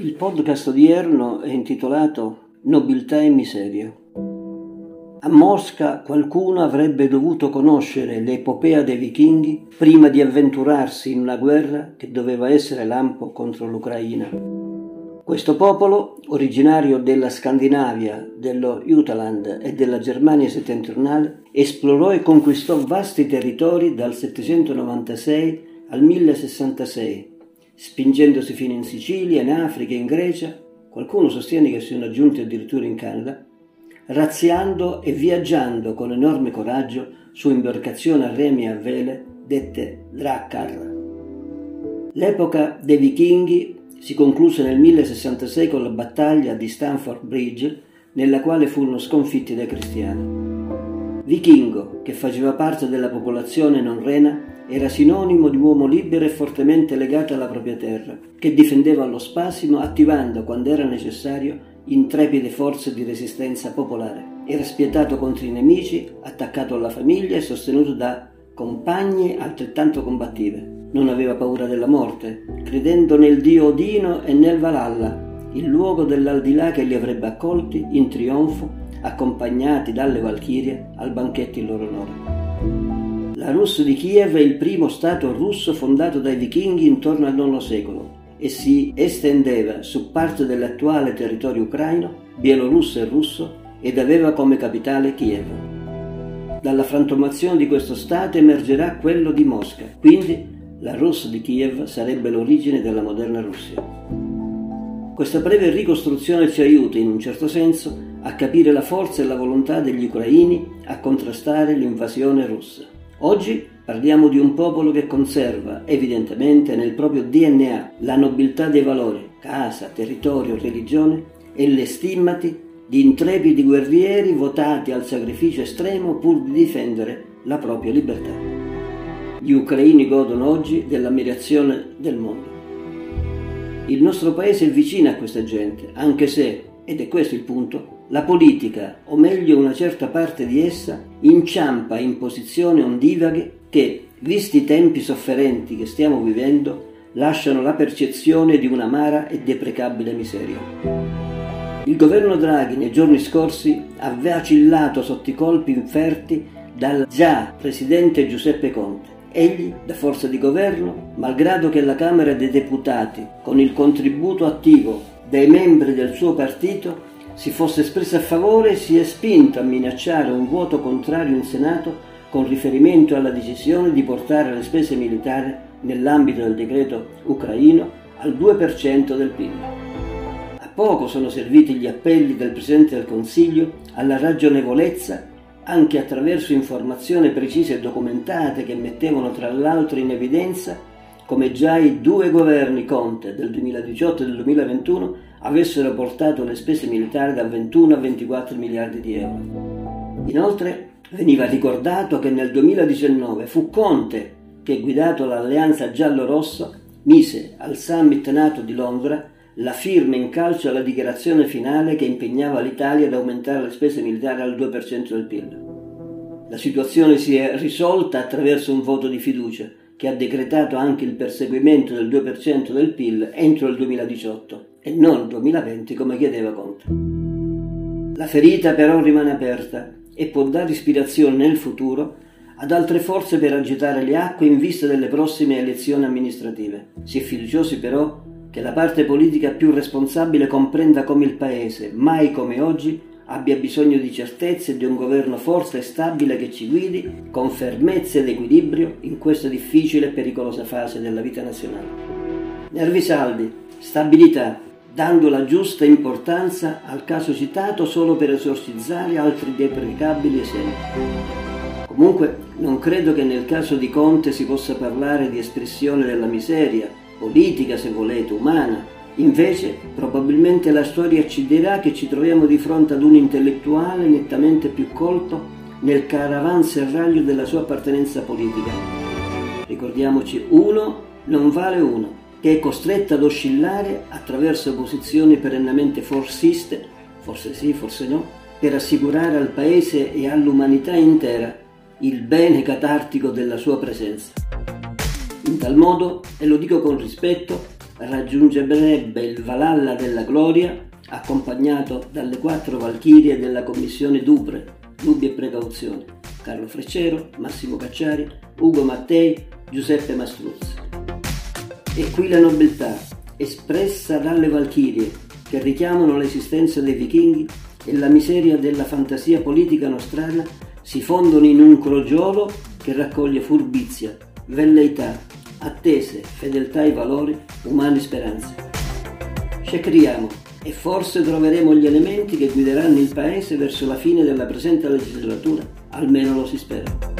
Il podcast odierno è intitolato Nobiltà e miseria. A Mosca qualcuno avrebbe dovuto conoscere l'epopea dei vichinghi prima di avventurarsi in una guerra che doveva essere lampo contro l'Ucraina. Questo popolo, originario della Scandinavia, dello Jutaland e della Germania settentrionale, esplorò e conquistò vasti territori dal 796 al 1066 spingendosi fino in Sicilia, in Africa, in Grecia, qualcuno sostiene che siano giunti addirittura in Canada, razziando e viaggiando con enorme coraggio su imbarcazioni a remi e a vele dette Drakkar. L'epoca dei vichinghi si concluse nel 1066 con la battaglia di Stamford Bridge, nella quale furono sconfitti dai cristiani. Vichingo, che faceva parte della popolazione non rena, era sinonimo di uomo libero e fortemente legato alla propria terra, che difendeva lo spasimo attivando, quando era necessario, intrepide forze di resistenza popolare. Era spietato contro i nemici, attaccato alla famiglia e sostenuto da compagne altrettanto combattive. Non aveva paura della morte, credendo nel dio Odino e nel Valhalla, il luogo dell'aldilà che li avrebbe accolti in trionfo, accompagnati dalle Valchirie al banchetto in loro onore. La Rus di Kiev è il primo stato russo fondato dai vichinghi intorno al IX secolo e si estendeva su parte dell'attuale territorio ucraino, bielorusso e russo ed aveva come capitale Kiev. Dalla frantumazione di questo stato emergerà quello di Mosca, quindi la Rus di Kiev sarebbe l'origine della moderna Russia. Questa breve ricostruzione ci aiuta in un certo senso a capire la forza e la volontà degli ucraini a contrastare l'invasione russa. Oggi parliamo di un popolo che conserva, evidentemente, nel proprio DNA la nobiltà dei valori, casa, territorio, religione e le stimmati di intrepidi guerrieri votati al sacrificio estremo pur di difendere la propria libertà. Gli ucraini godono oggi dell'ammirazione del mondo. Il nostro paese è vicino a questa gente, anche se, ed è questo il punto, la politica, o meglio una certa parte di essa, inciampa in posizioni ondivaghe che, visti i tempi sofferenti che stiamo vivendo, lasciano la percezione di un'amara e deprecabile miseria. Il governo Draghi nei giorni scorsi ha vacillato sotto i colpi inferti dal già presidente Giuseppe Conte. Egli, da forza di governo, malgrado che la Camera dei Deputati, con il contributo attivo dei membri del suo partito, si fosse espressa a favore, si è spinto a minacciare un voto contrario in Senato con riferimento alla decisione di portare le spese militari nell'ambito del decreto ucraino al 2% del PIL. A poco sono serviti gli appelli del Presidente del Consiglio alla ragionevolezza anche attraverso informazioni precise e documentate che mettevano tra l'altro in evidenza come già i due governi Conte del 2018 e del 2021 avessero portato le spese militari da 21 a 24 miliardi di euro. Inoltre veniva ricordato che nel 2019 fu Conte che, guidato l'alleanza giallo-rossa, mise al summit NATO di Londra la firma in calcio alla dichiarazione finale che impegnava l'Italia ad aumentare le spese militari al 2% del PIL. La situazione si è risolta attraverso un voto di fiducia che ha decretato anche il perseguimento del 2% del PIL entro il 2018 e non il 2020 come chiedeva Conte. La ferita però rimane aperta e può dare ispirazione nel futuro ad altre forze per agitare le acque in vista delle prossime elezioni amministrative. Si è fiduciosi però che la parte politica più responsabile comprenda come il Paese, mai come oggi, abbia bisogno di certezze e di un governo forte e stabile che ci guidi con fermezza ed equilibrio in questa difficile e pericolosa fase della vita nazionale. Nervi saldi, stabilità, dando la giusta importanza al caso citato solo per esorcizzare altri deprecabili esempi. Comunque non credo che nel caso di Conte si possa parlare di espressione della miseria, politica se volete, umana, Invece, probabilmente la storia ci dirà che ci troviamo di fronte ad un intellettuale nettamente più colto nel caravanserraglio della sua appartenenza politica. Ricordiamoci, uno non vale uno, che è costretto ad oscillare attraverso posizioni perennemente forsiste, forse sì, forse no, per assicurare al Paese e all'umanità intera il bene catartico della sua presenza. In tal modo, e lo dico con rispetto, raggiungerebbe il Valhalla della Gloria accompagnato dalle quattro valchirie della commissione Dupre, Dubbi e Precauzioni, Carlo Freccero, Massimo Cacciari, Ugo Mattei, Giuseppe Mastruzzi. E qui la nobiltà, espressa dalle valchirie, che richiamano l'esistenza dei vichinghi e la miseria della fantasia politica nostrana, si fondono in un crogiolo che raccoglie furbizia, velleità, attese, fedeltà ai valori, umane speranze. Scecriamo e forse troveremo gli elementi che guideranno il Paese verso la fine della presente legislatura, almeno lo si spera.